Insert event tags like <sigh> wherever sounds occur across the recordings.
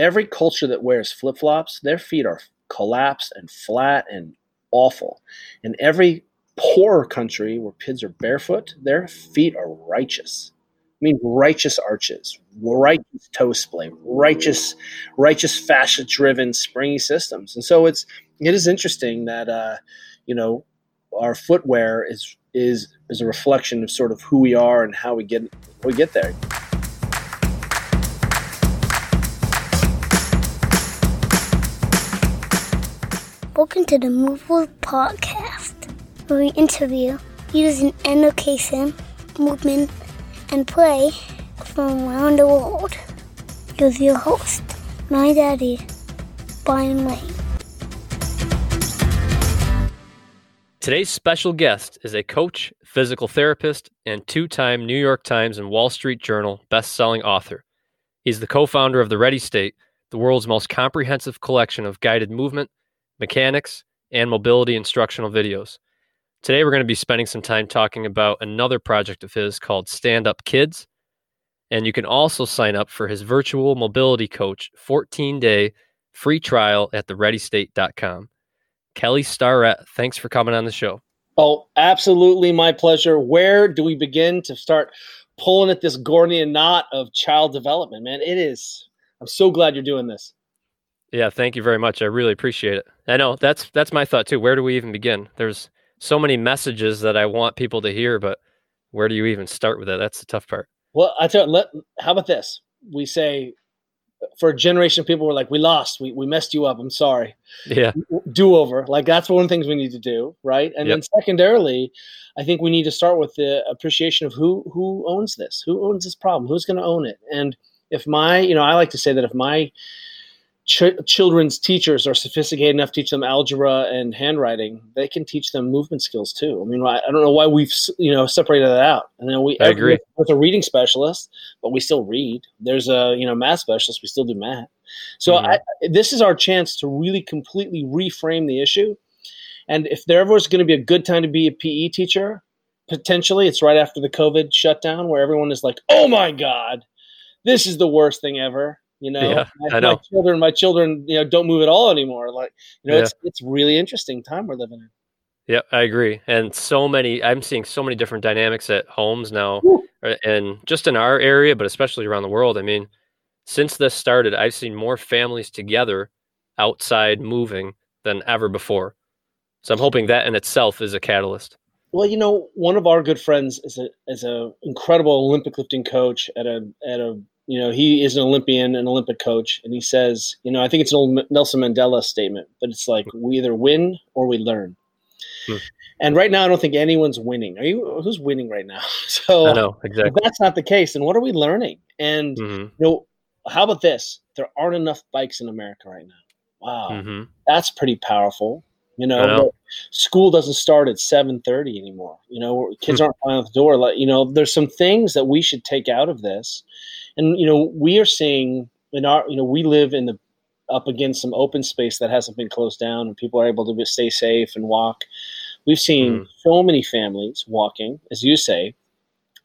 every culture that wears flip flops, their feet are collapsed and flat and awful. In every poor country where kids are barefoot, their feet are righteous. I mean, righteous arches, righteous toe splay, righteous, righteous fascia-driven springy systems. And so it's it is interesting that uh, you know our footwear is is is a reflection of sort of who we are and how we get we get there. Welcome to the Movable Podcast, where we interview in education, movement, and play from around the world. Here's your host, my daddy, Brian Lang. Today's special guest is a coach, physical therapist, and two time New York Times and Wall Street Journal best-selling author. He's the co founder of the Ready State, the world's most comprehensive collection of guided movement, mechanics, and mobility instructional videos. Today, we're going to be spending some time talking about another project of his called Stand Up Kids. And you can also sign up for his virtual mobility coach 14 day free trial at thereadystate.com. Kelly Starrett, thanks for coming on the show. Oh, absolutely my pleasure. Where do we begin to start pulling at this Gordian knot of child development, man? It is. I'm so glad you're doing this. Yeah, thank you very much. I really appreciate it. I know that's that's my thought too. Where do we even begin? There's so many messages that I want people to hear, but where do you even start with that? That's the tough part. Well, I tell you, let, how about this? We say for a generation of people were like, we lost, we, we messed you up. I'm sorry. Yeah. Do over. Like that's one of the things we need to do. Right. And yep. then secondarily, I think we need to start with the appreciation of who, who owns this, who owns this problem, who's going to own it. And if my, you know, I like to say that if my ch- children's teachers are sophisticated enough to teach them algebra and handwriting, they can teach them movement skills too. I mean, I, I don't know why we've you know separated that out. And then we I agree. There's a reading specialist, but we still read. There's a you know math specialist, we still do math. So mm-hmm. I, this is our chance to really completely reframe the issue. And if there ever was going to be a good time to be a PE teacher, potentially it's right after the COVID shutdown, where everyone is like, "Oh my god, this is the worst thing ever." You know, yeah, my, I know. my children, my children, you know, don't move at all anymore. Like, you know, yeah. it's it's really interesting time we're living in. Yeah, I agree. And so many, I'm seeing so many different dynamics at homes now, Woo. Uh, and just in our area, but especially around the world. I mean, since this started, I've seen more families together outside moving than ever before. So I'm hoping that in itself is a catalyst. Well, you know, one of our good friends is a is a incredible Olympic lifting coach at a at a you know, he is an Olympian, an Olympic coach, and he says, you know, I think it's an old Nelson Mandela statement, but it's like we either win or we learn. Hmm. And right now, I don't think anyone's winning. Are you? Who's winning right now? <laughs> So I know exactly. That's not the case, And what are we learning? And mm-hmm. you know, how about this? There aren't enough bikes in America right now. Wow, mm-hmm. that's pretty powerful. You know, know. school doesn't start at seven thirty anymore. You know, kids hmm. aren't flying out the door. Like, you know, there's some things that we should take out of this and you know we are seeing in our you know we live in the up against some open space that hasn't been closed down and people are able to stay safe and walk we've seen mm. so many families walking as you say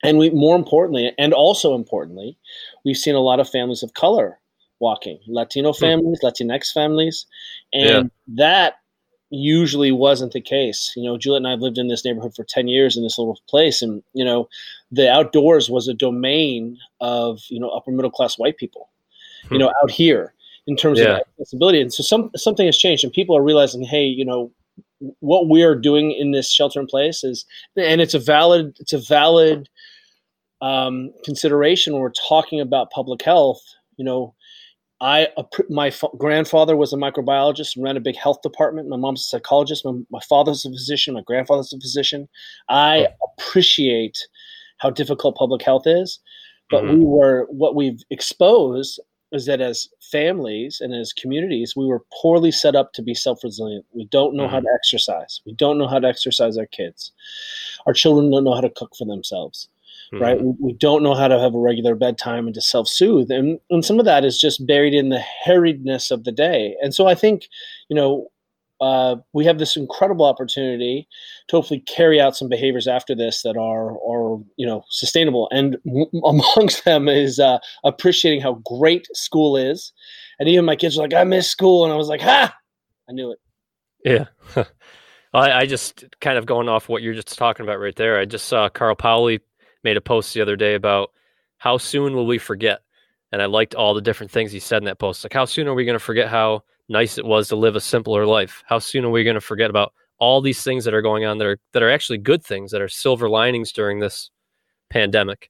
and we more importantly and also importantly we've seen a lot of families of color walking latino hmm. families mm. latinx families and yeah. that usually wasn't the case. You know, Juliet and I have lived in this neighborhood for 10 years in this little place. And, you know, the outdoors was a domain of, you know, upper middle class white people, you know, out here in terms yeah. of accessibility. And so some, something has changed and people are realizing, hey, you know, what we are doing in this shelter in place is, and it's a valid, it's a valid um, consideration when we're talking about public health, you know, I my grandfather was a microbiologist and ran a big health department. My mom's a psychologist. My, my father's a physician. My grandfather's a physician. I appreciate how difficult public health is, but mm-hmm. we were what we've exposed is that as families and as communities, we were poorly set up to be self-resilient. We don't know mm-hmm. how to exercise. We don't know how to exercise our kids. Our children don't know how to cook for themselves mm-hmm. right? We, we, don't know how to have a regular bedtime and to self soothe. And, and some of that is just buried in the harriedness of the day. And so I think, you know, uh, we have this incredible opportunity to hopefully carry out some behaviors after this that are, are you know, sustainable. And w- amongst them is uh, appreciating how great school is And even my kids were like, I miss school. And I was like, ha, I knew it. Yeah. <laughs> I, I just kind of going off what you're just talking about right there. I just saw Carl Paoli made a post the other day about how soon will we forget? And I liked all the different things he said in that post. Like, how soon are we going to forget how nice it was to live a simpler life? How soon are we going to forget about all these things that are going on that are that are actually good things that are silver linings during this pandemic?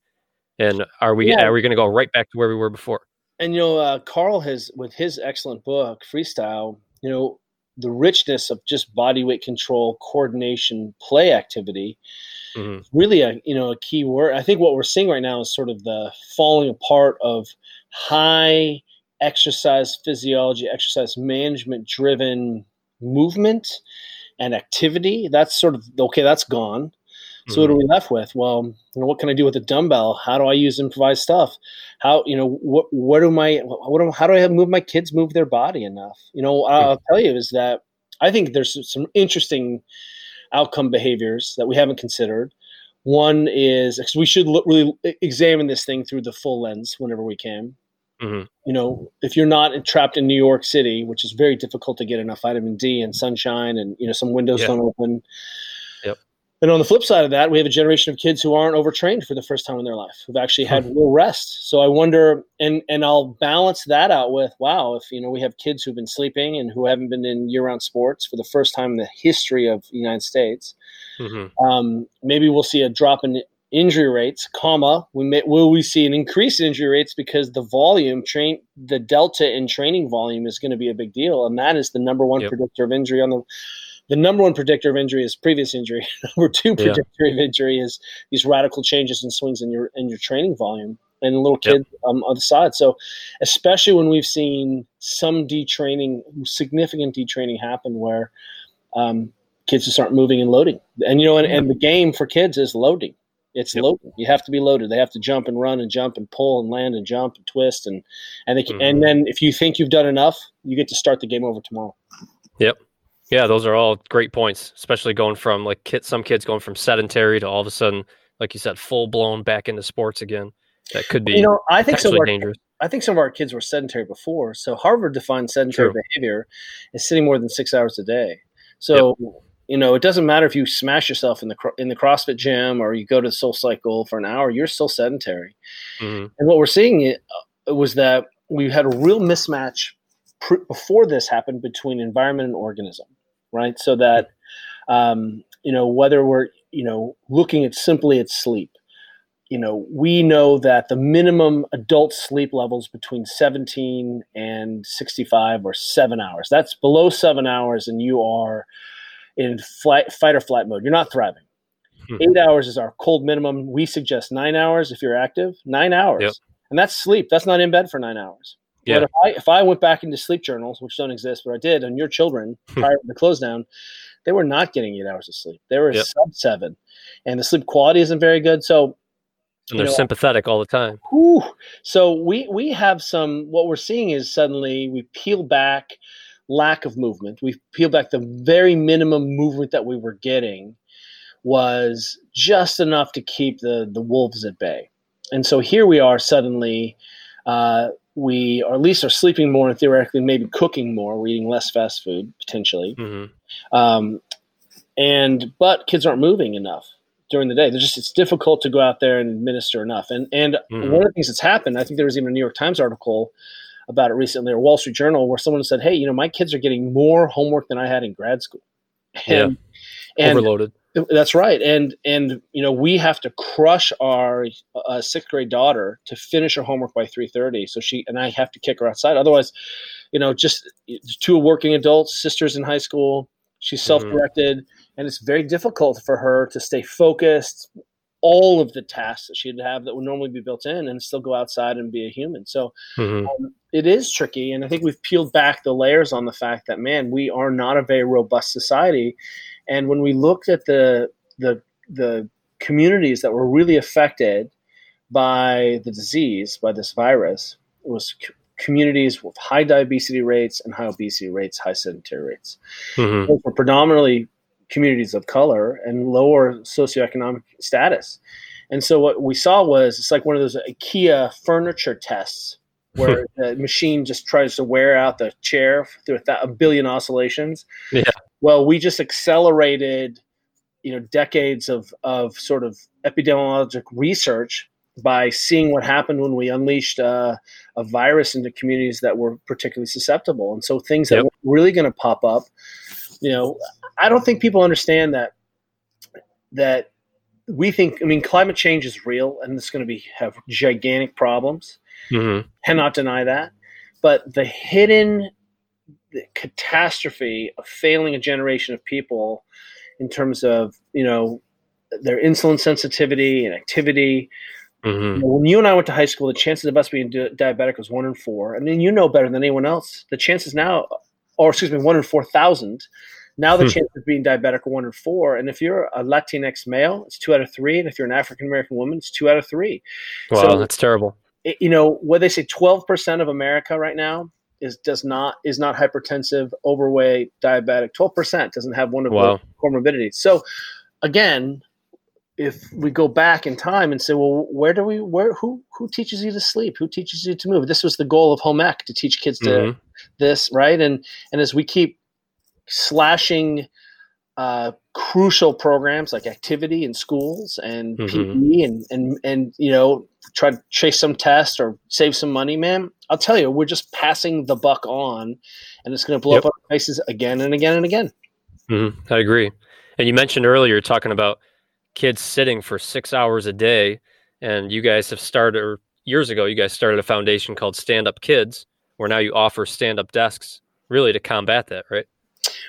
And are we yeah. are we going to go right back to where we were before? And you know, uh, Carl has with his excellent book Freestyle. You know, the richness of just body weight control, coordination, play activity. Mm-hmm. Really, a you know a key word. I think what we're seeing right now is sort of the falling apart of high exercise physiology, exercise management driven movement and activity. That's sort of okay. That's gone. So what are mm-hmm. we left with? Well, you know, what can I do with a dumbbell? How do I use improvised stuff? How you know what what do my what do, how do I have move my kids move their body enough? You know, I'll tell you is that I think there's some interesting outcome behaviors that we haven't considered. One is we should look, really examine this thing through the full lens whenever we can. Mm-hmm. You know, if you're not trapped in New York City, which is very difficult to get enough vitamin D and sunshine, and you know some windows yeah. don't open, and on the flip side of that, we have a generation of kids who aren't overtrained for the first time in their life, who've actually had real rest. So I wonder, and and I'll balance that out with, wow, if you know we have kids who've been sleeping and who haven't been in year-round sports for the first time in the history of the United States, mm-hmm. um, maybe we'll see a drop in injury rates, comma, we may, will we see an increase in injury rates because the volume train the delta in training volume is going to be a big deal, and that is the number one yep. predictor of injury on the the number one predictor of injury is previous injury. <laughs> number two predictor yeah. of injury is these radical changes and swings in your in your training volume and little kids yep. um, on the side. So, especially when we've seen some detraining, significant detraining happen where um, kids just aren't moving and loading. And you know, and, and the game for kids is loading. It's yep. loading. You have to be loaded. They have to jump and run and jump and pull and land and jump and twist and and they can, mm-hmm. and then if you think you've done enough, you get to start the game over tomorrow. Yep. Yeah, those are all great points, especially going from like kid, some kids going from sedentary to all of a sudden, like you said, full blown back into sports again. That could be, you know, I think so. dangerous. I think some of our kids were sedentary before. So Harvard defines sedentary True. behavior as sitting more than six hours a day. So yep. you know, it doesn't matter if you smash yourself in the in the CrossFit gym or you go to the Soul Cycle for an hour. You're still sedentary. Mm-hmm. And what we're seeing it, uh, was that we had a real mismatch before this happened between environment and organism right? So that um, you know whether we're you know looking at simply at sleep, you know we know that the minimum adult sleep levels between 17 and 65 or seven hours. That's below seven hours, and you are in flight, fight or flight mode. You're not thriving. Hmm. Eight hours is our cold minimum. We suggest nine hours if you're active. Nine hours, yep. and that's sleep. That's not in bed for nine hours. Yeah. But if I if I went back into sleep journals, which don't exist, but I did, and your children <laughs> prior to the close down, they were not getting eight hours of sleep. They were yep. sub seven, and the sleep quality isn't very good. So and they're know, sympathetic all the time. Whew. So we we have some. What we're seeing is suddenly we peel back lack of movement. We peel back the very minimum movement that we were getting was just enough to keep the the wolves at bay. And so here we are suddenly. Uh, we or at least are sleeping more and theoretically maybe cooking more we're eating less fast food potentially mm-hmm. um, and but kids aren't moving enough during the day they're just it's difficult to go out there and administer enough and and mm-hmm. one of the things that's happened i think there was even a new york times article about it recently or wall street journal where someone said hey you know my kids are getting more homework than i had in grad school and, yeah. and overloaded that's right, and and you know we have to crush our uh, sixth grade daughter to finish her homework by three thirty. So she and I have to kick her outside. Otherwise, you know, just two working adults, sisters in high school. She's self directed, mm-hmm. and it's very difficult for her to stay focused. All of the tasks that she'd have that would normally be built in, and still go outside and be a human. So mm-hmm. um, it is tricky, and I think we've peeled back the layers on the fact that man, we are not a very robust society and when we looked at the the the communities that were really affected by the disease, by this virus, it was c- communities with high diabetes rates and high obesity rates, high sedentary rates. Mm-hmm. Those were predominantly communities of color and lower socioeconomic status. And so what we saw was it's like one of those IKEA furniture tests <laughs> where the machine just tries to wear out the chair through a, th- a billion oscillations. Yeah. Well, we just accelerated, you know, decades of of sort of epidemiologic research by seeing what happened when we unleashed uh, a virus into communities that were particularly susceptible. And so things that were really going to pop up, you know, I don't think people understand that that we think. I mean, climate change is real, and it's going to be have gigantic problems. hmm Cannot deny that. But the hidden the catastrophe of failing a generation of people in terms of you know their insulin sensitivity and activity hmm you know, when you and I went to high school, the chances of us being di- diabetic was one in four. I mean, you know better than anyone else. The chances now, or excuse me, one in four thousand. Now the Hmm. chances of being diabetic are one in four. And if you're a Latinx male, it's two out of three. And if you're an African American woman, it's two out of three. Wow, So- that's terrible. It- you know what they say? Twelve percent of America right now is does not is not hypertensive, overweight, diabetic. Twelve percent doesn't have one of Wow. comorbidities. So again, if we go back in time and say, well, where do we where who who teaches you to sleep? Who teaches you to move? This was the goal of home ec to teach kids to Mhm. this, right? And and as we keep slashing uh, crucial programs like activity in schools and Mhm. PE and and and you know try to chase some test or save some money, man. I'll tell you, we're just passing the buck on, and it's going to blow Yep. up our faces again and again and again. hmm I agree. And you mentioned earlier talking about kids sitting for six hours a day, and you guys have started or years ago. You guys started a foundation called Stand Up Kids, where now you offer stand up desks, really to combat that, right?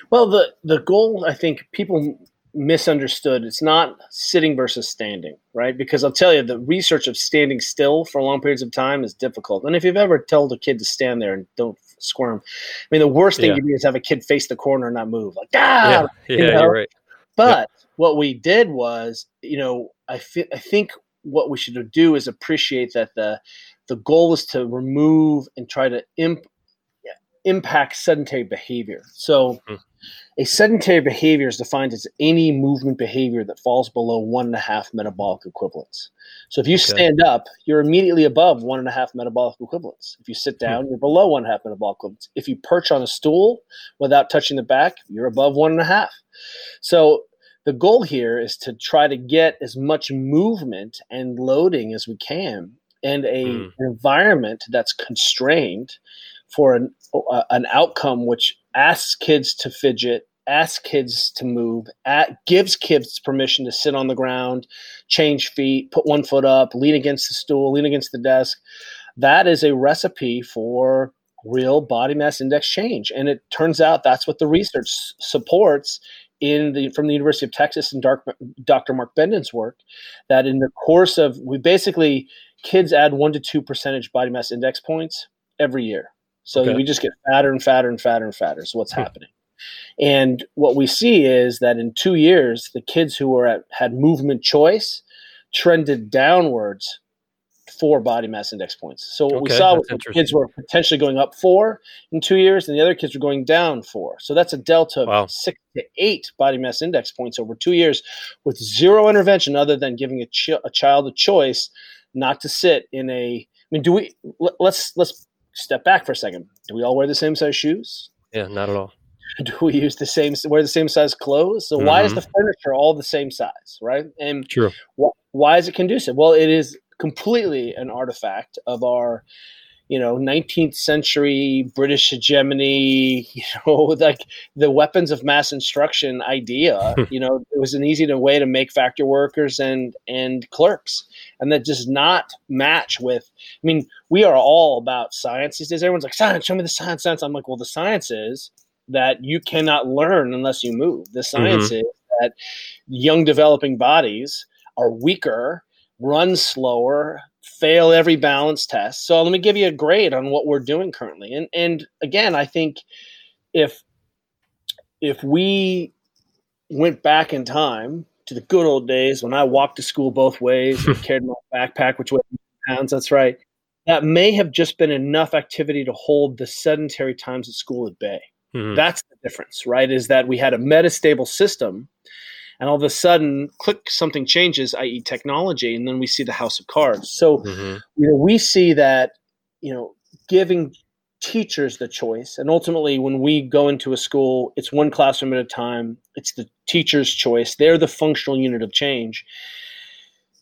Well, the the goal I think people misunderstood. It's not sitting versus standing, right? Because I'll tell you, the research of standing still for long periods of time is difficult. And if you've ever told a kid to stand there and don't squirm, I mean, the worst thing Yeah. you do is have a kid face the corner and not move, like ah. yeah, yeah, you know? right. But what we did was, you know, I, fi- I think what we should do is appreciate that the the goal is to remove and try to imp, impact sedentary behavior. So, Hmm. a sedentary behavior is defined as any movement behavior that falls below one and a half metabolic equivalents. So, if you stand up, you're immediately above one and a half metabolic equivalents. If you sit down, you're below one and a half metabolic equivalents. If you perch on a stool without touching the back, you're above one and a half. So, the goal here is to try to get as much movement and loading as we can and a, Mm. environment that's constrained for an, uh, an outcome which asks kids to fidget asks kids to move at, gives kids permission to sit on the ground change feet put one foot up lean against the stool lean against the desk that is a recipe for real body mass index change and it turns out that's what the research supports in the from the University of Texas and Dark, Dr. Mark Benden's work that in the course of we basically kids add one to two percentage body mass index points every year. So Okay. we just get fatter and fatter and fatter and fatter. So what's Hmm. happening? And what we see is that in two years, the kids who were at had movement choice trended downwards four body mass index points. So what we saw was the kids were potentially going up four in two years, and the other kids were going down four. So that's a delta of Wow. six to eight body mass index points over two years, with zero intervention other than giving a, ch- a child a choice not to sit in a. I mean, do we? Let's let's step back for a second. Do we all wear the same size shoes? Yeah, not at all. <laughs> Do we use the same wear the same size clothes? So why is Mhm. the furniture all the same size, right? And True. wh- why is it conducive? Well, it is completely an artifact of our, you know, 19th century British hegemony. You <laughs> know, like the weapons of mass instruction idea. <laughs> you know, it was an easy way to make factory workers and and clerks, and that does not match with. I mean, we are all about science these days. Everyone's like, science, show me the science. Science. I'm like, well, the science is that you cannot learn unless you move. The mm-hmm. science is that young developing bodies are weaker, run slower, fail every balance test. So let me give you a grade on what we're doing currently. And and again, I think if if we went back in time to the good old days when I walked to school both ways and <laughs> carried my backpack, which weighed pounds, that's right. That may have just been enough activity to hold the sedentary times at school at bay. Mhm. That's the difference, right? Is that we had a metastable system, and all of a sudden, click, something changes, i.e., technology, and then we see the house of cards. So, Mhm. you know, we see that, you know, giving teachers the choice. And ultimately, when we go into a school, it's one classroom at a time. It's the teacher's choice. They're the functional unit of change.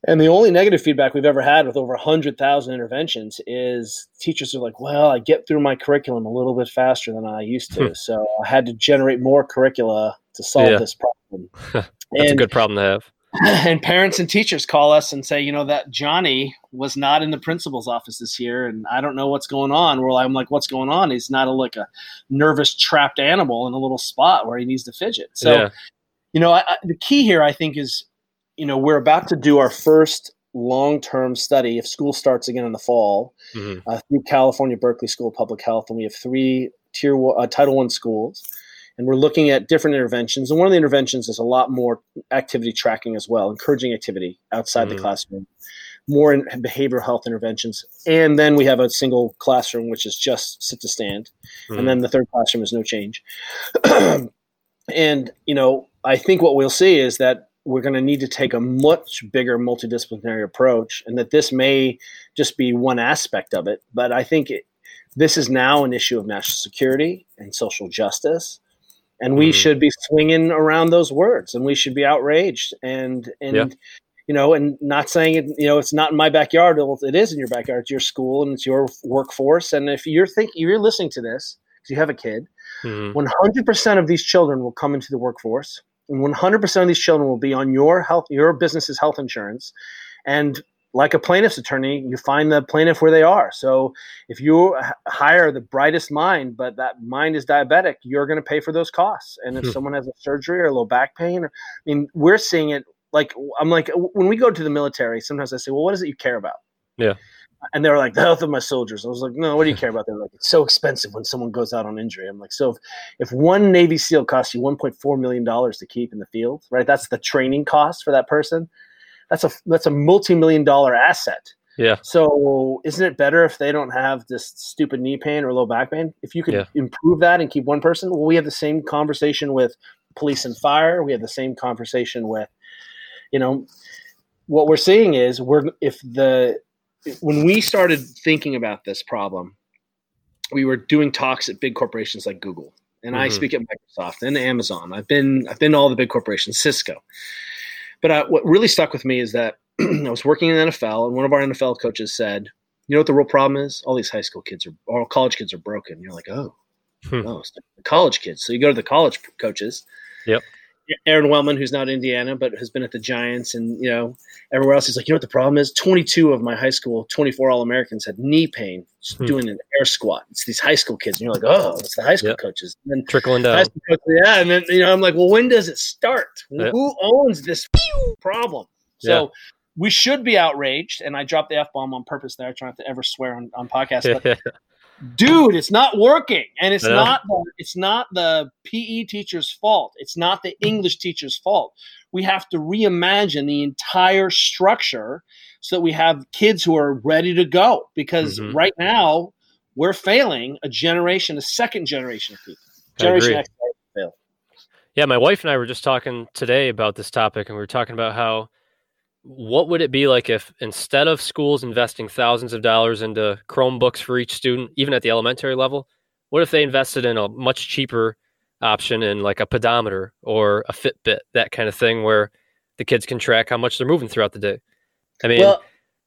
And the only negative feedback we've ever had with over 100,000 interventions is teachers are like, well, I get through my curriculum a little bit faster than I used to. Hmm. So I had to generate more curricula to solve yeah. this problem. <laughs> That's and, a good problem to have. <laughs> And parents and teachers call us and say, you know, that Johnny was not in the principal's office this year, and I don't know what's going on. Well, I'm like, what's going on? He's not a, like a nervous, trapped animal in a little spot where he needs to fidget. So, yeah. you know, I, I, the key here, I think, is you know, we're about to do our first long-term study if school starts again in the fall mm-hmm. uh, through California Berkeley School of Public Health, and we have three tier uh, Title One schools, and we're looking at different interventions. And one of the interventions is a lot more activity tracking as well, encouraging activity outside mm-hmm. the classroom, more in behavioral health interventions, and then we have a single classroom which is just sit to stand, mm-hmm. and then the third classroom is no change. <clears throat> and you know, I think what we'll see is that we're going to need to take a much bigger multidisciplinary approach, and that this may just be one aspect of it. But I think it, this is now an issue of national security and social justice, and we mm-hmm. should be swinging around those words, and we should be outraged and and. Yeah. You know, and not saying it. You know, it's not in my backyard. It is in your backyard. It's your school and it's your workforce. And if you're thinking, you're listening to this because you have a kid, mm-hmm. one hundred percent of these children will come into the workforce and 100% of these children will be on your health, your business's health insurance. And like a plaintiff's attorney, you find the plaintiff where they are. So if you hire the brightest mind, but that mind is diabetic, you're going to pay for those costs. And if hmm. someone has a surgery or a low back pain, I mean, we're seeing it. Like I'm like when we go to the military, sometimes I say, "Well, what is it you care about?" Yeah and they were like the health of my soldiers. I was like, no, what do you care about? They're like, it's so expensive when someone goes out on injury. I'm like, so if, if one Navy SEAL costs you 1.4 million dollars to keep in the field, right? That's the training cost for that person. That's a that's a multi-million dollar asset. Yeah. So isn't it better if they don't have this stupid knee pain or low back pain? If you could yeah. improve that and keep one person, well, we have the same conversation with police and fire. We have the same conversation with, you know, what we're seeing is we're if the when we started thinking about this problem, we were doing talks at big corporations like Google, and mm-hmm. I speak at Microsoft and Amazon. I've been I've been to all the big corporations, Cisco. But uh, what really stuck with me is that <clears throat> I was working in the NFL, and one of our NFL coaches said, "You know what the real problem is? All these high school kids are, all college kids are broken." You're like, "Oh, hmm. oh, college kids." So you go to the college coaches. Yep. Aaron Wellman, who's not Indiana, but has been at the Giants and, you know, everywhere else. He's like, you know what the problem is? 22 of my high school, 24 All Americans had knee pain hmm. doing an air squat. It's these high school kids. And you're like, oh, it's the high school yep. coaches. And then Trickling down. Coaches, yeah. And then, you know, I'm like, well, when does it start? Yep. Who owns this problem? So yeah. we should be outraged. And I dropped the F bomb on purpose there. I try not to ever swear on, on podcasts. But <laughs> dude, it's not working, and it's not the, it's not the PE teacher's fault. It's not the English teacher's fault. We have to reimagine the entire structure so that we have kids who are ready to go. Because mm-hmm. right now we're failing a generation, a second generation of people. Generation X fail. Yeah, my wife and I were just talking today about this topic, and we were talking about how what would it be like if instead of schools investing thousands of dollars into Chromebooks for each student, even at the elementary level, what if they invested in a much cheaper option in like a pedometer or a Fitbit, that kind of thing, where the kids can track how much they're moving throughout the day? I mean, well,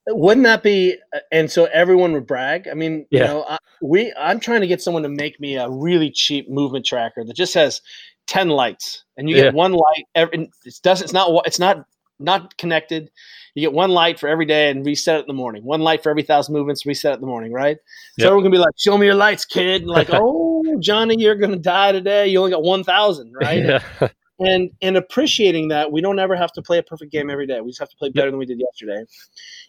wouldn't that be? Uh, and so everyone would brag. I mean, yeah. you know, I, we I'm trying to get someone to make me a really cheap movement tracker that just has ten lights, and you yeah. get one light. Every, it does. It's not. It's not not connected. You get one light for every day and reset it in the morning. One light for every thousand movements, reset it in the morning, right? So everyone can be like, "Show me your lights, kid." And like, <laughs> "Oh, Johnny, you're gonna die today. You only got one thousand, <laughs> right?" Yeah. And and appreciating that we don't ever have to play a perfect game every day. We just have to play better yep. than we did yesterday.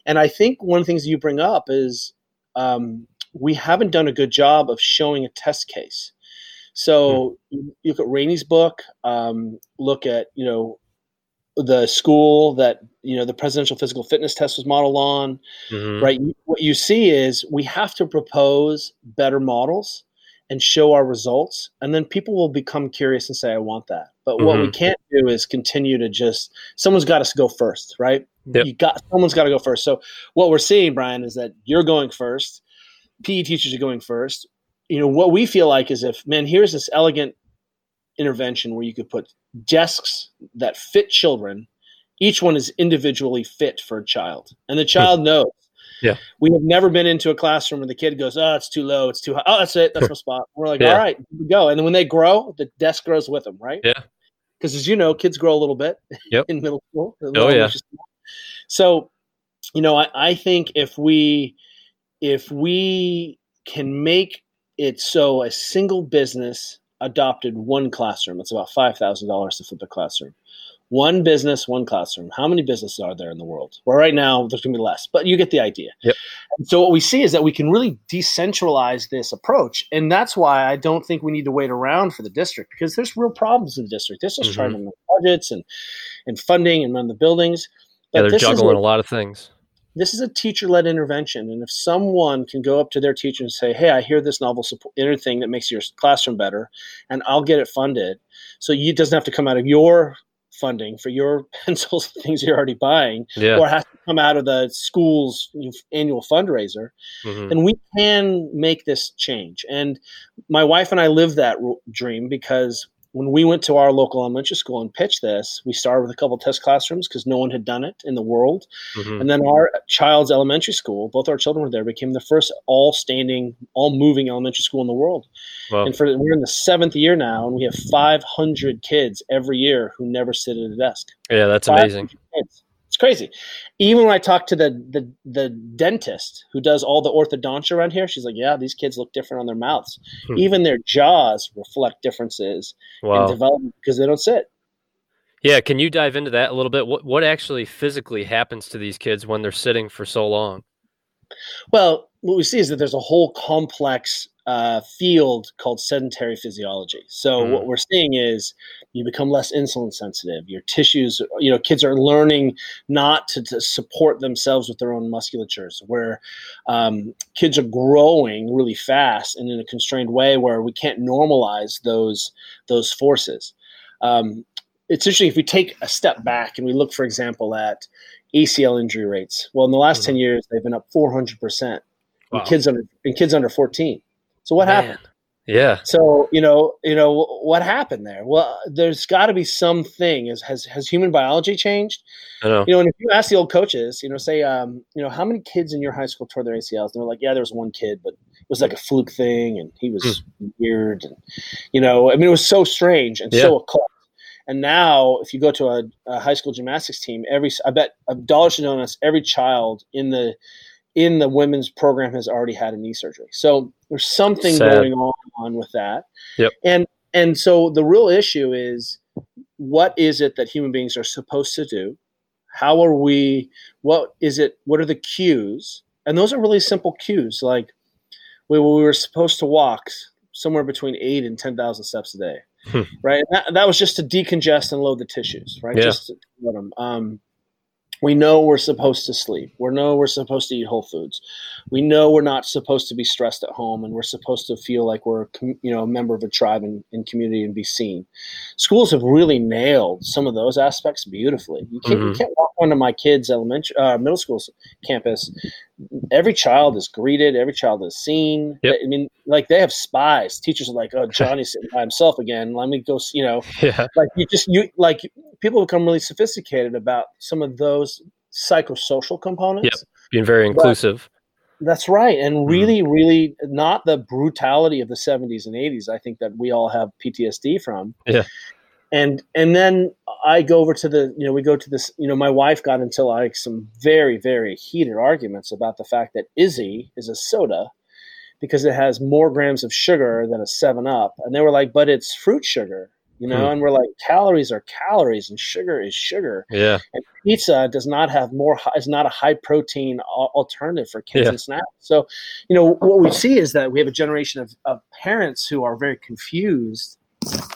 And I think one of the things you bring up is um, we haven't done a good job of showing a test case. So mm-hmm. you look at Ratey's book, um, look at you know the school that you know the presidential physical fitness test was modeled on mm-hmm. right what you see is we have to propose better models and show our results and then people will become curious and say i want that but mm-hmm. what we mm-hmm. can't do is continue to just someone's got to go first right yep. you got someone's got to go first so what we're seeing brian is that you're going first PE teachers are going first. You know, what we feel like is if, man, here's this elegant intervention where you could put desks that fit children. Each one is individually fit for a child, and the child hmm. knows. Yeah. We have never been into a classroom where the kid goes, "Oh, it's too low, it's too high." Oh, that's it, that's my spot. We're like, Yeah. "All right, here we go." And then when they grow, the desk grows with them, right? Yeah. Because as you know, kids grow a little bit <laughs> Yep. in middle school. Oh, yeah. So, you know, I, I think if we if we can make it so a single business adopted one classroom, it's about five thousand dollars to flip a classroom. One business, one classroom. How many businesses are there in the world? Well, right now there's going to be less, but you get the idea. Yep. So what we see is that we can really decentralize this approach, and that's why I don't think we need to wait around for the district because there's real problems in the district. This is Mhm. trying to make budgets and and funding and run the buildings. Yeah, But they're juggling a- a lot of things. This is a teacher-led intervention and if someone can go up to their teacher and say hey i hear this novel support thing that makes your classroom better and i'll get it funded so you it doesn't have to come out of your funding for your <laughs> pencils and things you're already buying Yeah. or has to come out of the school's annual fundraiser Mhm. and we can make this change and my wife and i live that dream because when we went to our local elementary school and pitched this we started with a couple test classrooms because no one had done it in the world Mhm. and then our child's elementary school, both our children were there, became the first all standing, all moving elementary school in the world. Well, And for we're in the seventh year now, and we have 500 kids every year who never sit at a desk. yeah, that's amazing. kids. Crazy. Even when I talk to the, the the dentist who does all the orthodontia around here, she's like, "Yeah, these kids look different on their mouths. Hmm. Even their jaws reflect differences in development because they don't sit." Yeah, can you dive into that a little bit? What what actually physically happens to these kids when they're sitting for so long? Well, what we see is that there's a whole complex uh, field called sedentary physiology. So Mm. what we're seeing is you become less insulin sensitive. Your tissues, you know, kids are learning not to, to support themselves with their own musculatures. Where um, kids are growing really fast and in a constrained way, where we can't normalize those those forces. Um, it's interesting if we take a step back and we look, for example, at ACL injury rates. Well, in the last Mhm. 10 years, they've been up 400% Wow. in kids under in kids under 14. So what Man. happened? Yeah. So, you know, you know what happened there? Well, there's got to be something. Is has has human biology changed? I know. You know, and if you ask the old coaches, you know, say, um, you know, how many kids in your high school tore their ACLs? And they're like, yeah, there was one kid, but it was like a fluke thing, and he was weird, and you know, I mean, it was so strange and so occult. And now, if you go to a, a high school gymnastics team, every I bet a dollar to donuts, every child in the in the women's program has already had a knee surgery. So there's something Sad. going on with that. Yep. And and so the real issue is what is it that human beings are supposed to do? How are we what is it what are the cues? And those are really simple cues like we, we were supposed to walk somewhere between 8 and 10,000 steps a day. Hmm. Right? And that, that was just to decongest and load the tissues, right? Yeah. Just to load them. Um, we know we're supposed to sleep. We know we're supposed to eat whole foods. We know we're not supposed to be stressed at home, and we're supposed to feel like we're, you know, a member of a tribe and, and community and be seen. Schools have really nailed some of those aspects beautifully. You can't, you Mhm. can't walk onto my kids' elementary, uh, middle school campus. Every child is greeted. Every child is seen. Yep. I mean, like they have spies. Teachers are like, "Oh, Johnny's sitting by himself again. Let me go." You know, <laughs> Yeah. like you just you like people become really sophisticated about some of those psychosocial components. Being very inclusive. That's right, and Mhm. really, really not the brutality of the '70s and '80s. I think that we all have PTSD from. Yeah. And and then I go over to the you know we go to this you know my wife got into like some very very heated arguments about the fact that IZZE is a soda because it has more grams of sugar than a Seven Up, and they were like, but it's fruit sugar, you know, Hmm. and we're like calories are calories and sugar is sugar Yeah. and pizza does not have more is not a high protein alternative for kids Yeah. and snacks so you know what we see is that we have a generation of, of parents who are very confused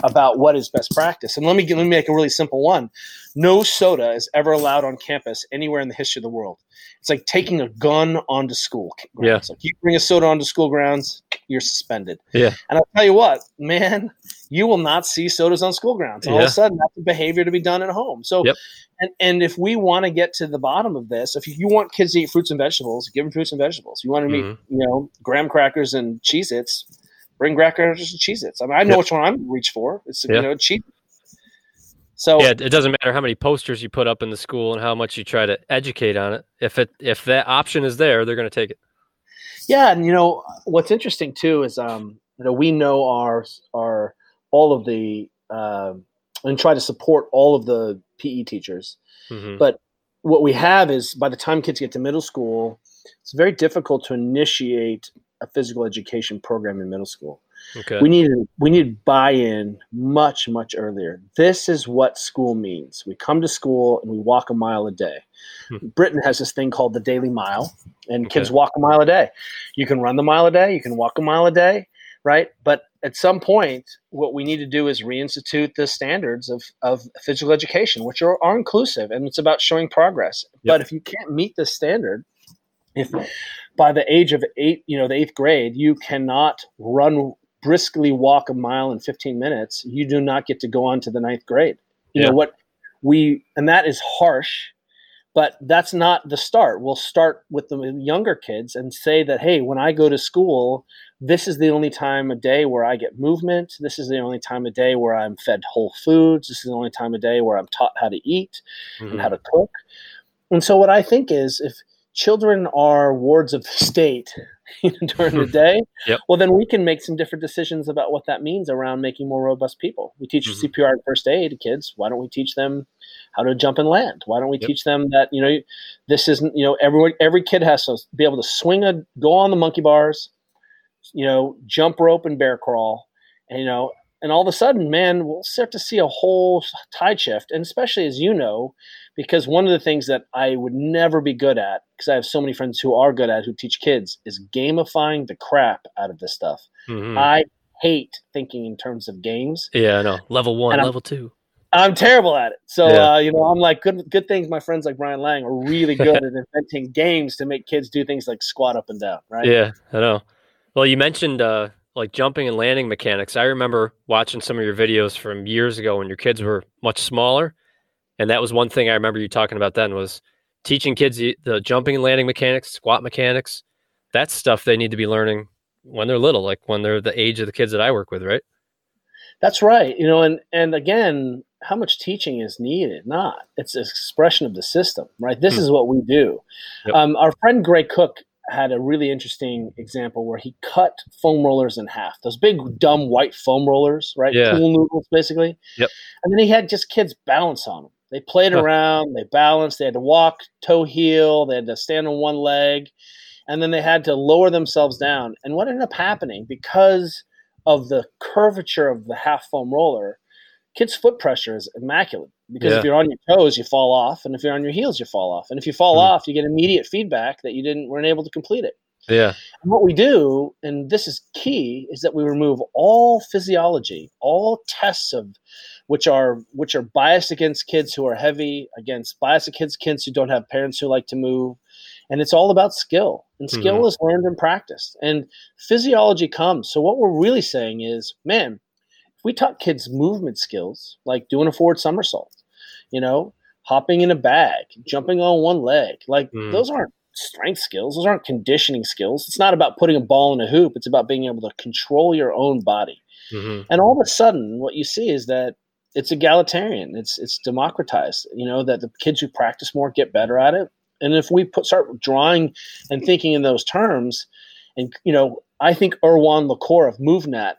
about what is best practice. And let me let me make a really simple one. No soda is ever allowed on campus anywhere in the history of the world. It's like taking a gun onto school grounds. Yeah. Like you bring a soda onto school grounds, you're suspended. Yeah. And I'll tell you what, man, you will not see sodas on school grounds. All of a sudden, that's a behavior to be done at home. So, Yep. and, and if we want to get to the bottom of this, if you want kids to eat fruits and vegetables, give them fruits and vegetables. You want to eat, Mhm. you know, graham crackers and Cheez Its, bring graham crackers and Cheez Its. I mean, I know Yep. which one I'm reach for. It's, Yeah. you know, cheap. So, Yeah, it doesn't matter how many posters you put up in the school and how much you try to educate on it. If it if that option is there, they're going to take it. Yeah, and you know what's interesting too is um, you know we know our our all of the uh, and try to support all of the PE teachers, Mhm. but what we have is by the time kids get to middle school, it's very difficult to initiate a physical education program in middle school. Okay. We need we need buy-in much much earlier. This is what school means. We come to school and we walk a mile a day. Hmm. Britain has this thing called the Daily Mile, and kids walk a mile a day. You can run the mile a day. You can walk a mile a day, right? But at some point, what we need to do is reinstitute the standards of, of physical education, which are, are inclusive, and it's about showing progress. But if you can't meet the standard, if by the age of eight, you know, the eighth grade, you cannot run briskly walk a mile in 15 minutes, you do not get to go on to the ninth grade. You Yeah. know what we, and that is harsh, but that's not the start. We'll start with the younger kids and say that, hey, when I go to school, this is the only time a day where I get movement. This is the only time a day where I'm fed whole foods. This is the only time a day where I'm taught how to eat Mhm. and how to cook. And so, what I think is if children are wards of the state <laughs> during the day, Yep. well, then we can make some different decisions about what that means around making more robust people. We teach Mhm. CPR and first aid to kids. Why don't we teach them how to jump and land? Why don't we Yep. teach them that you know this isn't you know everyone every kid has to be able to swing a go on the monkey bars, you know, jump rope and bear crawl, and you know. And all of a sudden, man, we'll start to see a whole tide shift. And especially as you know, because one of the things that I would never be good at, because I have so many friends who are good at who teach kids, is gamifying the crap out of this stuff. Mhm. I hate thinking in terms of games. yeah, I know. Level one, I'm- level two. I'm terrible at it. So Yeah. uh, you know, I'm like good good things my friends like Brian Lang are really good at <laughs> inventing games to make kids do things like squat up and down, right? Yeah, I know. Well, you mentioned uh, like jumping and landing mechanics. I remember watching some of your videos from years ago when your kids were much smaller, and that was one thing I remember you talking about then was teaching kids the, the jumping and landing mechanics, squat mechanics. That's stuff they need to be learning when they're little, like when they're the age of the kids that I work with, right? That's right. You know, and and again, how much teaching is needed? Not. It's an expression of the system, right? This Hmm. is what we do. Yep. Um, our friend Gray Cook had a really interesting example where he cut foam rollers in half. Those big dumb white foam rollers, right? Yeah. Pool noodles, basically. Yep. And then he had just kids balance on them. They played around, they balanced, they had to walk toe heel, they had to stand on one leg, and then they had to lower themselves down. And what ended up happening because of the curvature of the half foam roller, kids' foot pressure is immaculate. Because Yeah. if you're on your toes, you fall off, and if you're on your heels, you fall off. And if you fall Mhm. off, you get immediate feedback that you didn't weren't able to complete it. Yeah. And what we do, and this is key, is that we remove all physiology, all tests of which are which are biased against kids who are heavy, against biased against kids who don't have parents who like to move. And it's all about skill. And skill is learned and practiced. And physiology comes. So what we're really saying is, man, if we taught kids movement skills, like doing a forward somersault, you know, hopping in a bag, jumping on one leg, like Mm. those aren't strength skills. Those aren't conditioning skills. It's not about putting a ball in a hoop. It's about being able to control your own body. hmm And all of a sudden, what you see is that it's egalitarian. It's it's democratized. You know that the kids who practice more get better at it. And if we put start drawing and thinking in those terms, and you know, I think Erwan Le Corre of MovNat.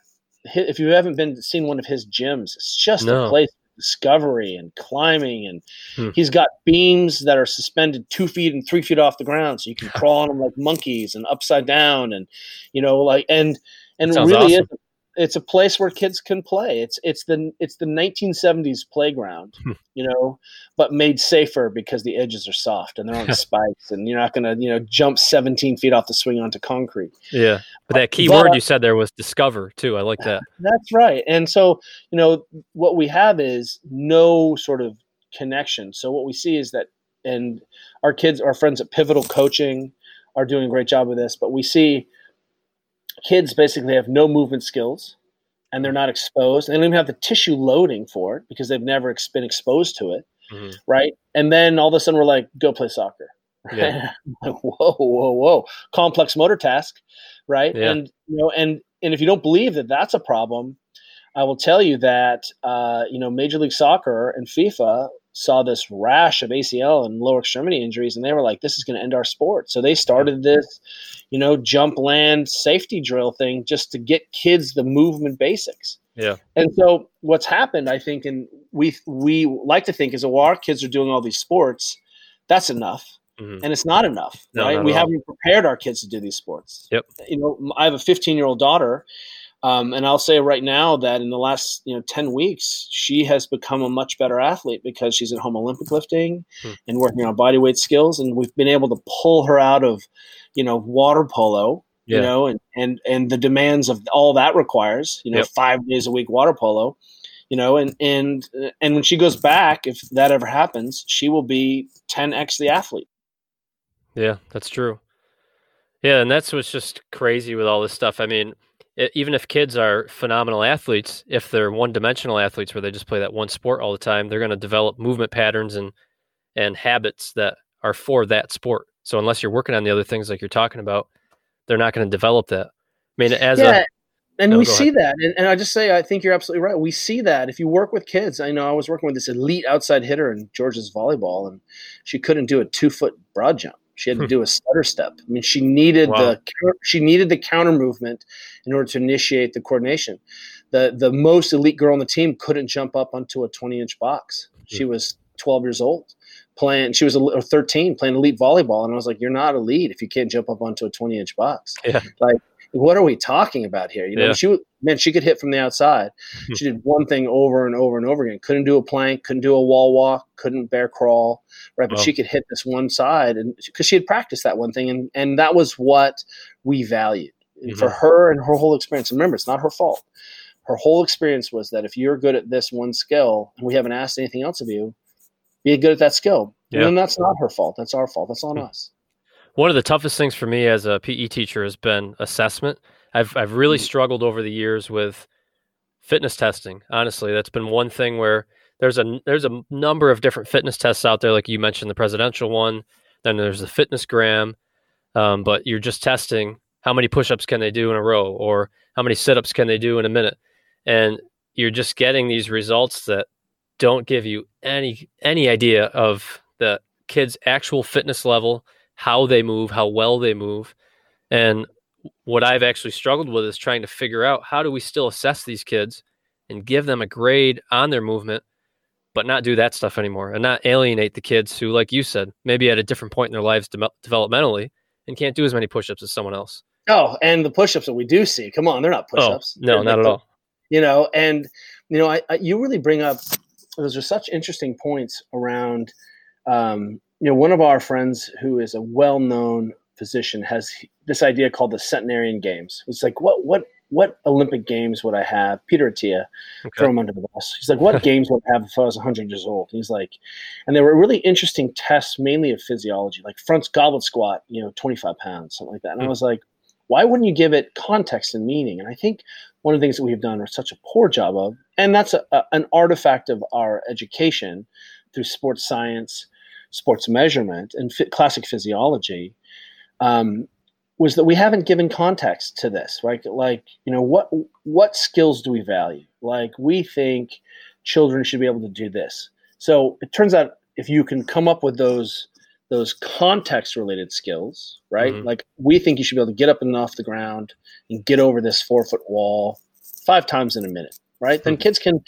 If you haven't been seen one of his gyms, it's just No. a place of discovery and climbing, and Hmm. he's got beams that are suspended two feet and three feet off the ground, so you can <laughs> crawl on them like monkeys and upside down, and you know, like and and it really awesome. is it's a place where kids can play. It's it's the it's the 1970s playground, Hmm. you know, but made safer because the edges are soft and they're on <laughs> spikes, and you're not going to you know jump 17 feet off the swing onto concrete. Yeah. But that key But- word you said there was discover too. I like that. <laughs> That's right. And so, you know, what we have is no sort of connection. So what we see is that, and our kids, our friends at Pivotal Coaching are doing a great job of this, but we see kids basically have no movement skills and they're not exposed. They don't even have the tissue loading for it because they've never ex- been exposed to it. Mhm. Right. And then all of a sudden we're like, go play soccer. Yeah. Like, <laughs> whoa, whoa, whoa. Complex motor task. Right. Yeah. And, you know, and, and if you don't believe that that's a problem, I will tell you that uh, you know Major League Soccer and FIFA saw this rash of ACL and lower extremity injuries, and they were like, "This is going to end our sport." So they started this, you know, jump land safety drill thing just to get kids the movement basics. Yeah. And so what's happened, I think, and we we like to think is, well, our kids are doing all these sports. That's enough, Mhm. and it's not enough, No, right? not We haven't prepared our kids to do these sports. Yep. You know, I have a 15 year old daughter. Um, and I'll say right now that in the last you know ten weeks, she has become a much better athlete because she's at home Olympic lifting Hmm. and working on body weight skills, and we've been able to pull her out of you know water polo, you know, and and and the demands of all that requires, you know, Yep. five days a week water polo, you know, and and and when she goes back, if that ever happens, she will be ten x the athlete. Yeah, that's true. Yeah, and that's what's just crazy with all this stuff. I mean, even if kids are phenomenal athletes, if they're one-dimensional athletes where they just play that one sport all the time, they're going to develop movement patterns and and habits that are for that sport. So unless you're working on the other things like you're talking about, they're not going to develop that. I mean, as yeah. a and No, we go see that, and, and I just say I think you're absolutely right. We see that if you work with kids. I know I was working with this elite outside hitter in Georgia's volleyball, and she couldn't do a two foot broad jump. She had to Hmm. do a stutter step. I mean, she needed Wow. the counter- she needed the counter movement in order to initiate the coordination. the The most elite girl on the team couldn't jump up onto a twenty inch box. She was twelve years old playing. She was a, or thirteen playing elite volleyball, and I was like, "You're not elite if you can't jump up onto a twenty inch box." Yeah. Like what are we talking about here? You know, Yeah. she was- man, she could hit from the outside. Hmm. she did one thing over and over and over again. Couldn't do a plank, couldn't do a wall walk, couldn't bear crawl, right? But Wow. she could hit this one side, and because she had practiced that one thing, and and that was what we valued And for her and her whole experience. and Remember, it's not her fault. Her whole experience was that if you're good at this one skill, and we haven't asked anything else of you, be good at that skill. Yeah. And then that's not her fault. That's our fault. That's on Hmm. us. One of the toughest things for me as a PE teacher has been assessment. I've I've really Mm. struggled over the years with fitness testing. Honestly, that's been one thing where there's a there's a number of different fitness tests out there, like you mentioned the presidential one. Then there's the FitnessGram, um, but you're just testing how many push-ups can they do in a row, or how many sit-ups can they do in a minute, and you're just getting these results that don't give you any any idea of the kid's actual fitness level how they move, how well they move. And what I've actually struggled with is trying to figure out how do we still assess these kids and give them a grade on their movement, but not do that stuff anymore and not alienate the kids who, like you said, maybe at a different point in their lives de- developmentally and can't do as many push ups as someone else. Oh, and the push-ups that we do see, come on, they're not push-ups. Oh, no, They're- not at all. you know and you know I, I you really bring up those are such interesting points around um, you know one of our friends who is a well-known physician has this idea called the centenarian games. It's like what what what olympic games would i have? Peter Attia Okay. throw him under the bus. He's like what <laughs> games would i have if i was 100 years old? He's like and they were really interesting tests mainly of physiology like front goblet squat you know 25 pounds something like that. And i Hmm. was like why wouldn't you give it context and meaning? And i think one of the things that we've done are such a poor job of, and that's a, a, an artifact of our education through sports science, sports measurement, and classic physiology, um, was that we haven't given context to this, right? Like, you know, what what skills do we value? Like, we think children should be able to do this. So it turns out if you can come up with those those context related skills, right? Mhm. Like we think you should be able to get up and off the ground and get over this four foot wall five times in a minute, right? Then kids can,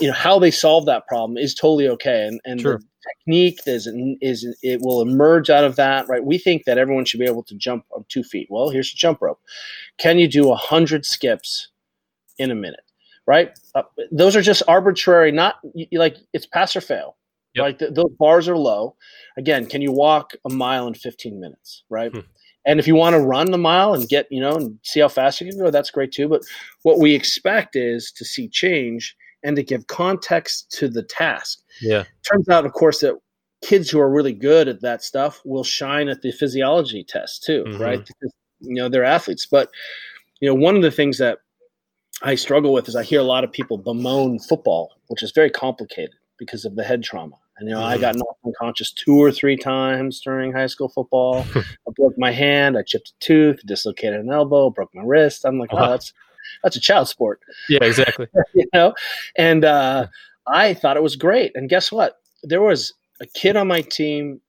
you know, how they solve that problem is totally okay, and and Sure. the technique is is it will emerge out of that, right? We think that everyone should be able to jump on two feet. Well, here's your jump rope. Can you do a hundred skips in a minute, right? Uh, those are just arbitrary, not like it's pass or fail. Yep. Like the, those bars are low. Again, can you walk a mile in 15 minutes, right? Hmm. And if you want to run the mile and get, you know, and see how fast you can go, that's great too. But what we expect is to see change and to give context to the task. Yeah. Turns out, of course, that kids who are really good at that stuff will shine at the physiology test too, mm-hmm. right? Because, you know, they're athletes. But, you know, one of the things that I struggle with is I hear a lot of people bemoan football, which is very complicated because of the head trauma. And you know, mm-hmm. I got knocked unconscious two or three times during high school football. <laughs> I broke my hand, I chipped a tooth, dislocated an elbow, broke my wrist. I'm like, oh, that's that's a child sport. Yeah, exactly. <laughs> you know, and uh, I thought it was great. And guess what? There was a kid on my team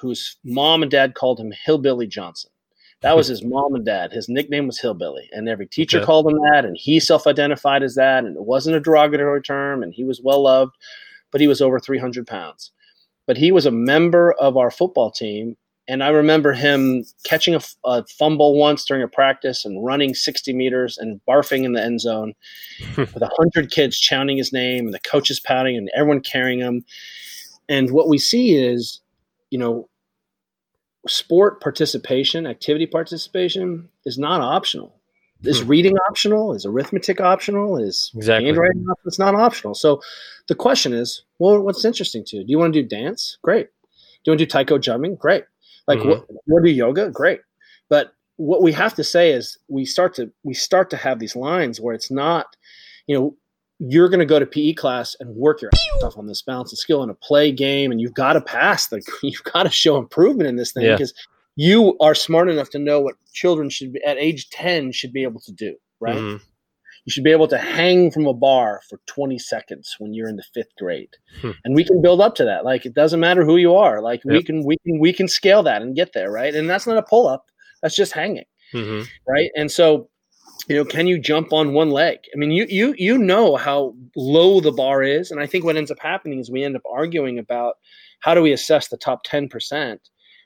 whose mom and dad called him Hillbilly Johnson. That was his <laughs> mom and dad. His nickname was Hillbilly, and every teacher okay. called him that, and he self-identified as that, and it wasn't a derogatory term, and he was well loved but he was over 300 pounds. But he was a member of our football team. And I remember him catching a, a fumble once during a practice and running 60 meters and barfing in the end zone <laughs> with 100 kids chanting his name and the coaches pouting and everyone carrying him. And what we see is, you know, sport participation, activity participation is not optional. Is hmm. reading optional? Is arithmetic optional? Is exactly. handwriting optional? It's not optional. So the question is, well, what's interesting to you? Do you want to do dance? Great. Do you want to do taiko jumping? Great. Like mm-hmm. what, want to do yoga? Great. But what we have to say is we start to we start to have these lines where it's not, you know, you're going to go to PE class and work your ass off on this balance and skill in a play game, and you've got to pass. Like <laughs> you've got to show improvement in this thing because you are smart enough to know what children should be at age 10 should be able to do right mm-hmm. You should be able to hang from a bar for 20 seconds when you're in the fifth grade. Hmm. and we can build up to that. Like it doesn't matter who you are. Like yep. we can we can we can scale that and get there right? And that's not a pull-up. That's just hanging mm-hmm. right? And so you know can you jump on one leg? I mean you you you know how low the bar is. And i think what ends up happening is we end up arguing about how do we assess the top 10%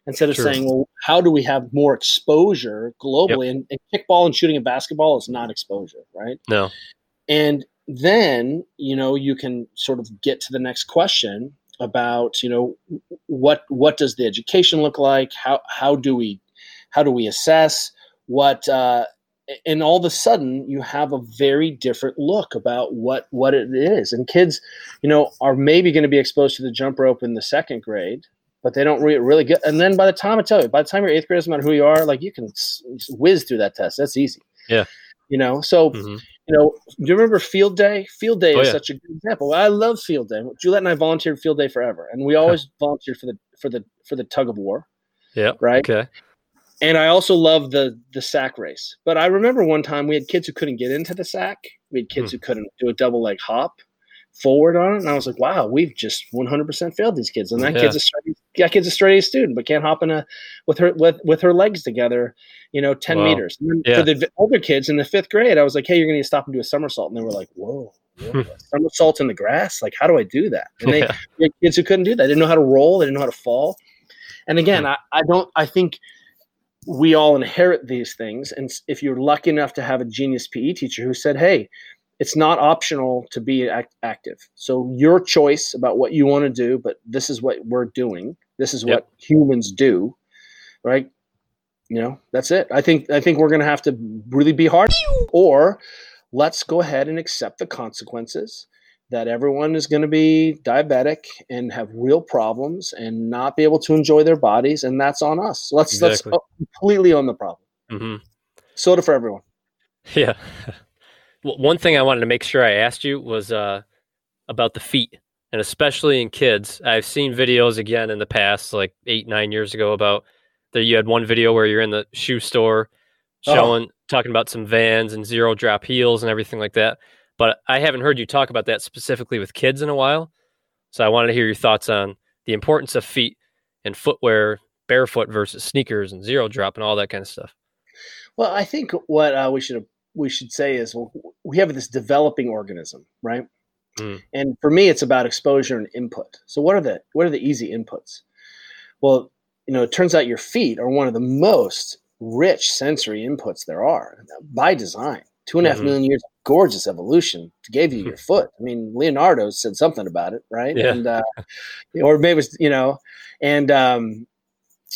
instead of saying, well, how do we have more exposure globally? Yep. And, and, kickball and shooting a basketball is not exposure, right? No. And then, you know, you can sort of get to the next question about, you know, what what does the education look like? How how do we how do we assess what uh, and all of a sudden you have a very different look about what what it is and kids you know are maybe going to be exposed to the jump rope in the second grade but they don't re- really get. And then by the time I tell you, by the time you're eighth grade, doesn't matter who you are, like you can whiz through that test. That's easy. Yeah. You know, so mm-hmm. you know, do you remember Field Day? Field Day oh, is yeah. such a good example. I love Field Day. Juliet and I volunteered Field Day forever, and we always <laughs> volunteered for the for the for the tug of war. Yeah. Right. Okay. And I also love the the sack race. But I remember one time we had kids who couldn't get into the sack. We had kids mm. who couldn't do a double leg hop forward on it, and I was like, "Wow, we've just 100% failed these kids." And that yeah. kid's a straight, that kid's a straight A student, but can't hop in a with her with with her legs together, you know, 10 wow. meters. Yeah. For the older kids in the fifth grade, I was like, "Hey, you're going to stop and do a somersault," and they were like, "Whoa." Hmm. somersault in the grass like how do i do that and they, yeah. kids who couldn't do that they didn't know how to roll they didn't know how to fall and hmm. again I, I don't i think we all inherit these things and if you're lucky enough to have a genius pe teacher who said hey it's not optional to be act- active. So your choice about what you want to do, but this is what we're doing. This is yep. what humans do, right? You know, that's it. I think I think we're going to have to really be hard or let's go ahead and accept the consequences that everyone is going to be diabetic and have real problems and not be able to enjoy their bodies and that's on us. Let's exactly. let's completely own the problem. Mm-hmm. Soda for everyone. Yeah. <laughs> one thing I wanted to make sure I asked you was uh, about the feet, and especially in kids. I've seen videos again in the past, like eight, nine years ago, about that. You had one video where you're in the shoe store oh. showing, oh. talking about some Vans and zero drop heels and everything like that. But I haven't heard you talk about that specifically with kids in a while. So I wanted to hear your thoughts on the importance of feet and footwear, barefoot versus sneakers and zero drop and all that kind of stuff. Well, I think what uh, we should we should say is well, we have this developing organism, right? Mm. And for me, it's about exposure and input. So what are the what are the easy inputs? Well, you know, it turns out your feet are one of the most rich sensory inputs there are by design. Two and a half mm-hmm. million years of gorgeous evolution. Gave you <laughs> your foot. I mean, Leonardo said something about it, right? Yeah. And uh, <laughs> or maybe it's, you know, and um,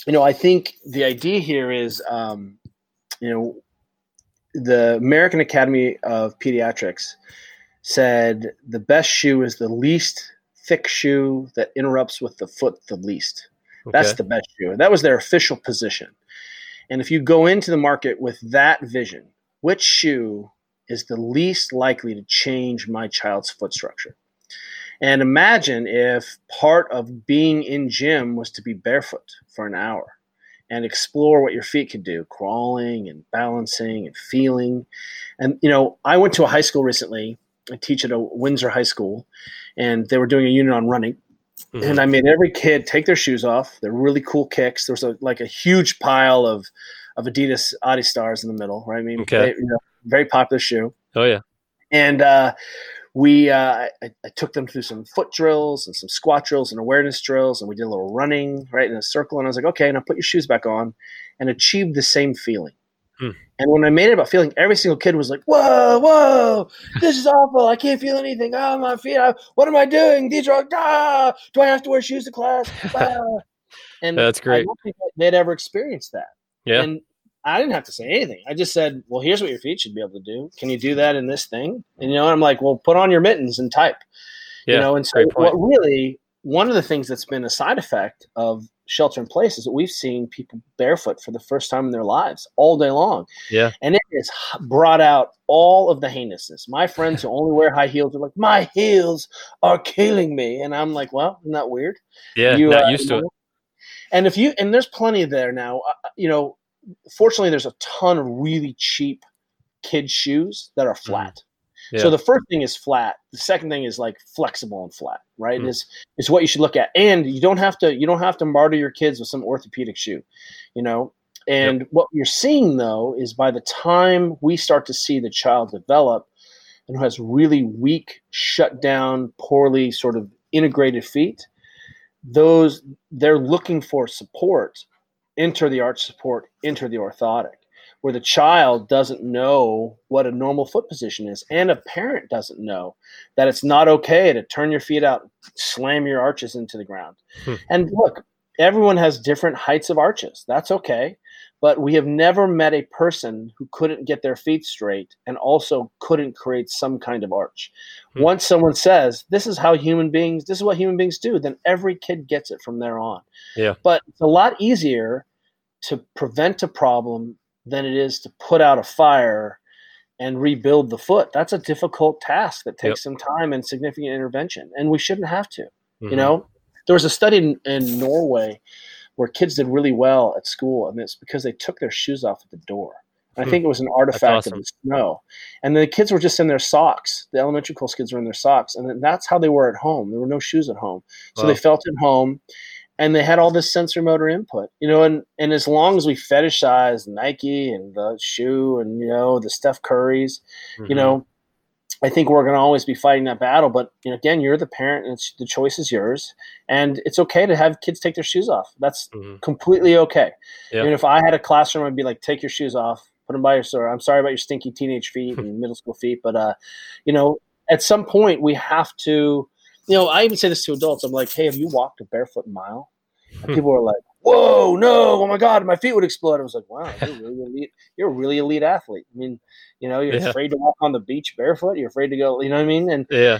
you know, I think the idea here is, um, you know, the American Academy of Pediatrics said the best shoe is the least thick shoe that interrupts with the foot the least. That's the best shoe. That was their official position. And if you go into the market with that vision, which shoe is the least likely to change my child's foot structure? And imagine if part of being in gym was to be barefoot for an hour and explore what your feet can do, crawling and balancing and feeling. And you know, I went to a high school recently. I teach at a Windsor high school, and they were doing a unit on running Mhm. and I made every kid take their shoes off. They're really cool kicks. There's a like a huge pile of of Adidas Adi Stars in the middle, right? I mean, Okay. they, you know, very popular shoe. oh yeah. And uh, we, uh, I, I took them through some foot drills and some squat drills and awareness drills, and we did a little running right in a circle. And I was like, okay, now put your shoes back on, and achieved the same feeling. Hmm. And when I made it about feeling, every single kid was like, "Whoa, whoa, this is awful! I can't feel anything. Oh, my feet! I, what am I doing? These are ah! Do I have to wear shoes to class?" <laughs> Ah. And That's I great. don't think they'd ever experienced that. Yeah. And I didn't have to say anything. I just said, "Well, here's what your feet should be able to do. Can you do that in this thing?" And you know, I'm like, "Well, put on your mittens and type." Yeah. You know, and so what really one of the things that's been a side effect of shelter in place is that we've seen people barefoot for the first time in their lives all day long. Yeah. And it has brought out all of the heinousness. My friends who only wear high heels are like, "My heels are killing me," and I'm like, "Well, isn't that weird?" Yeah. you, not uh, used to it. know? And if you and there's plenty there now. Uh, you know, fortunately, there's a ton of really cheap kid shoes that are flat. Mm-hmm. Yeah. So the first thing is flat. The second thing is like flexible and flat, right? Mm. Is is what you should look at. And you don't have to you don't have to martyr your kids with some orthopedic shoe, you know. And what you're seeing though is by the time we start to see the child develop and who has really weak, shut down, poorly sort of integrated feet, those they're looking for support. Enter the arch support, enter the orthotic, where the child doesn't know what a normal foot position is, and a parent doesn't know that it's not okay to turn your feet out, slam your arches into the ground. Hmm. And look, everyone has different heights of arches. That's okay. But we have never met a person who couldn't get their feet straight and also couldn't create some kind of arch. Hmm. Once someone says, This is how human beings, this is what human beings do, then every kid gets it from there on. Yeah. But it's a lot easier to prevent a problem than it is to put out a fire and rebuild the foot. That's a difficult task that takes some time and significant intervention. And we shouldn't have to. Mhm. You know, there was a study in, in Norway where kids did really well at school, and it's because they took their shoes off at the door. And I Hmm. think it was an artifact awesome. of the snow. And the kids were just in their socks. The elementary school kids were in their socks, and then that's how they were at home. There were no shoes at home, so Wow. they felt at home, and they had all this sensory motor input. You know, and and as long as we fetishize Nike and the shoe and you know the Steph Currys, you Mhm. know i think we're going to always be fighting that battle but you know again you're the parent and it's, the choice is yours. And it's okay to have kids take their shoes off. That's Mhm. completely okay. Yeah. i mean if i had a classroom i'd be like take your shoes off put them by your store i'm sorry about your stinky teenage feet <laughs> and middle school feet but uh you know at some point we have to you know i even say this to adults. I'm like hey have you walked a barefoot mile? And people are like whoa no oh my god my feet would explode i was like wow you're really elite you're a really elite athlete i mean you know you're Yeah. afraid to walk on the beach barefoot you're afraid to go you know what i mean and Yeah.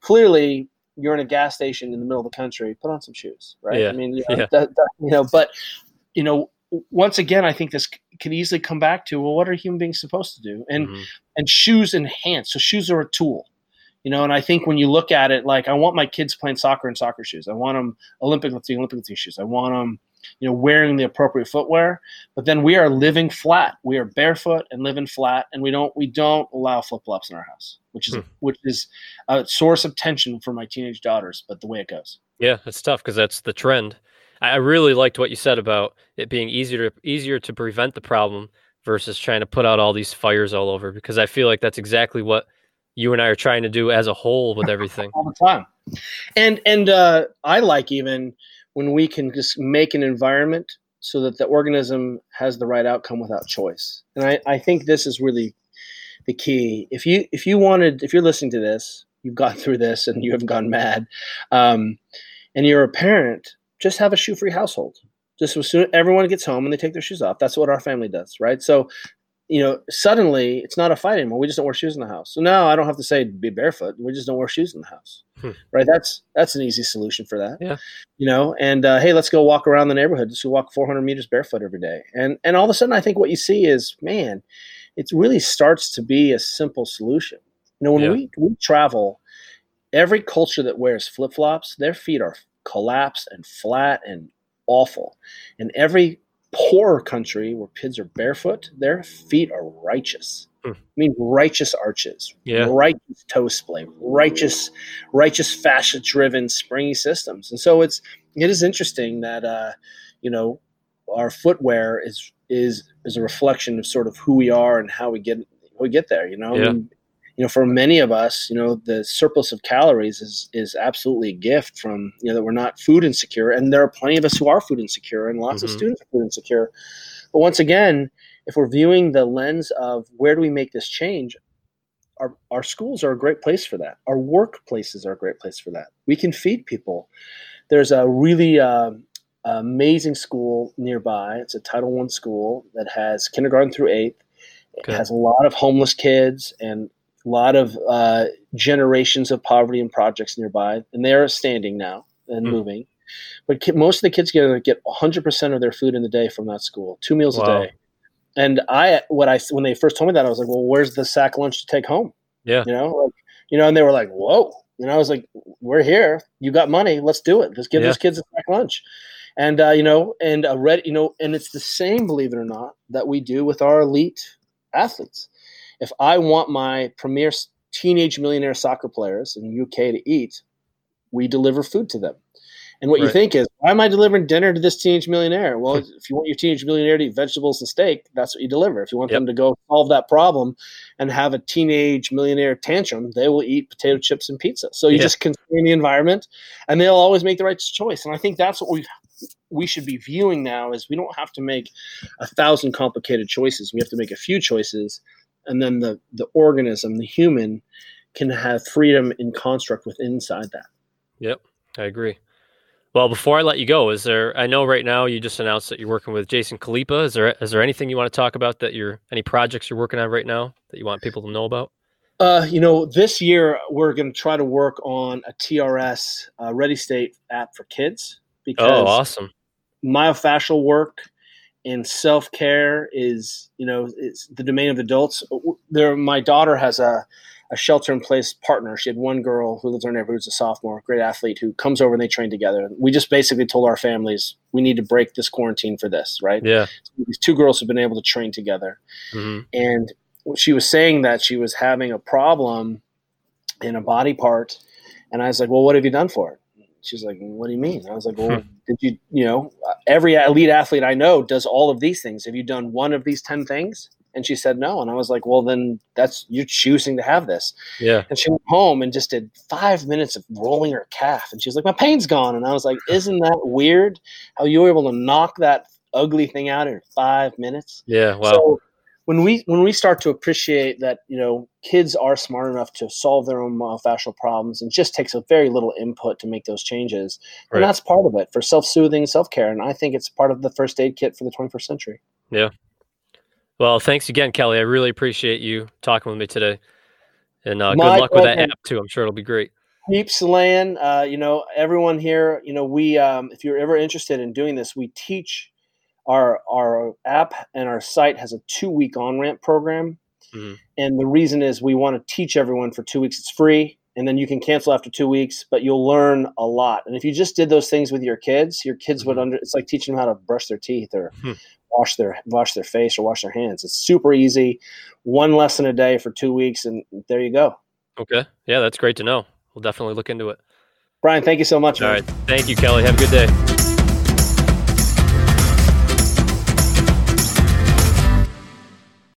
clearly you're in a gas station in the middle of the country put on some shoes right Yeah. i mean you know, Yeah. that, that- you know but you know once again i think this can easily come back to well what are human beings supposed to do and Mhm. and shoes enhance so shoes are a tool you know and i think when you look at it like i want my kids playing soccer in soccer shoes i want them olympic lifting olympic lifting shoes i want them you know wearing the appropriate footwear but then we are living flat we are barefoot and living flat and we don't we don't allow flip-flops in our house which is Hmm. which is a source of tension for my teenage daughters but the way it goes Yeah, it's tough because that's the trend. I really liked what you said about it being easier to easier to prevent the problem versus trying to put out all these fires all over because I feel like that's exactly what you and I are trying to do as a whole with everything. <laughs> all the time and and uh, i like even when we can just make an environment so that the organism has the right outcome without choice and i, I think this is really the key. If you if you wanted, if you're listening to this, you've gone <laughs> through this and you haven't gone mad, um, and you're a parent, just have a shoe free household. Just as soon everyone gets home and they take their shoes off. That's what our family does, right? So you know, suddenly it's not a fight anymore. We just don't wear shoes in the house. So now I don't have to say be barefoot. We just don't wear shoes in the house, hmm. right? That's that's an easy solution for that. Yeah, you know. And uh, hey, let's go walk around the neighborhood. Just walk 400 meters barefoot every day. And and all of a sudden, I think what you see is, man, it really starts to be a simple solution. You know, when yeah. we we travel, every culture that wears flip flops, their feet are collapsed and flat and awful, and every poor country where kids are barefoot, their feet are righteous. Hmm. I mean, righteous arches, yeah. righteous toe splay, righteous, righteous fascia-driven springy systems. And so it's it is interesting that uh, you know our footwear is is is a reflection of sort of who we are and how we get we get there. You know, yeah. I mean, you know, for many of us, you know, the surplus of calories is is absolutely a gift from you know that we're not food insecure, and there are plenty of us who are food insecure, and lots mm-hmm. of students are food insecure. But once again, if we're viewing the lens of where do we make this change, our our schools are a great place for that. Our workplaces are a great place for that. We can feed people. There's a really uh, amazing school nearby. It's a Title One school that has kindergarten through eighth. It has a lot of homeless kids and a lot of uh, generations of poverty and projects nearby, and they are standing now and mm. moving. But ki- most of the kids get get 100% of their food in the day from that school, two meals wow. a day. And I, what I, when they first told me that, I was like, well, where's the sack lunch to take home? Yeah. You know, like, you know, and they were like, whoa. And I was like, we're here. You got money. Let's do it. Let's give yeah. those kids a sack lunch. And, uh, you know, and a red, you know, and it's the same, believe it or not, that we do with our elite athletes if I want my premier teenage millionaire soccer players in the UK to eat, we deliver food to them. And what right. you think is, why am I delivering dinner to this teenage millionaire? <laughs> Well, if you want your teenage millionaire to eat vegetables and steak, that's what you deliver. If you want yep. them to go solve that problem and have a teenage millionaire tantrum, they will eat potato chips and pizza. So you yeah. just constrain the environment, and they'll always make the right choice. And I think that's what we we should be viewing now is we don't have to make a thousand complicated choices. We have to make a few choices and then the the organism, the human, can have freedom in construct within inside that. Yep, I agree. Well, before I let you go, is there? I know right now you just announced that you're working with Jason Khalipa. Is there is there anything you want to talk about that you're any projects you're working on right now that you want people to know about? Uh, you know, this year we're going to try to work on a TRS uh, Ready State app for kids. Because oh, awesome! Myofascial work and self care is you know it's the domain of adults. There, my daughter has a a shelter in place partner. She had one girl who lives in our neighborhood who's a sophomore, great athlete, who comes over and they train together. We just basically told our families we need to break this quarantine for this, right? Yeah. So these two girls have been able to train together, mm-hmm. and she was saying that she was having a problem in a body part, and I was like, "Well, what have you done for it?" She's like, "What do you mean?" I was like, "Well, hmm. did you, you know, every elite athlete I know does all of these things. Have you done one of these ten things?" And she said no, and I was like, "Well, then that's you're choosing to have this." Yeah. And she went home and just did five minutes of rolling her calf, and she was like, "My pain's gone," and I was like, "Isn't that weird? How you were able to knock that ugly thing out in five minutes?" Yeah. Wow. So when we when we start to appreciate that you know kids are smart enough to solve their own myofascial problems and just takes a very little input to make those changes right. and that's part of it for self-soothing self-care and i think it's part of the first aid kit for the 21st century. Yeah. Well thanks again kelly. I really appreciate you talking with me today and uh, good luck with that app too. I'm sure it'll be great. Keeps land uh, you know everyone here you know we um, if you're ever interested in doing this we teach our our app and our site has a two week on ramp program, mm-hmm. and the reason is we want to teach everyone for two weeks. It's free, and then you can cancel after two weeks, but you'll learn a lot. And if you just did those things with your kids, your kids mm-hmm. would under. It's like teaching them how to brush their teeth or. Hmm. Wash their wash their face or wash their hands. It's super easy. One lesson a day for two weeks, and there you go. Okay, yeah, that's great to know. We'll definitely look into it. Brian, thank you so much. All man. right, thank you, Kelly. Have a good day.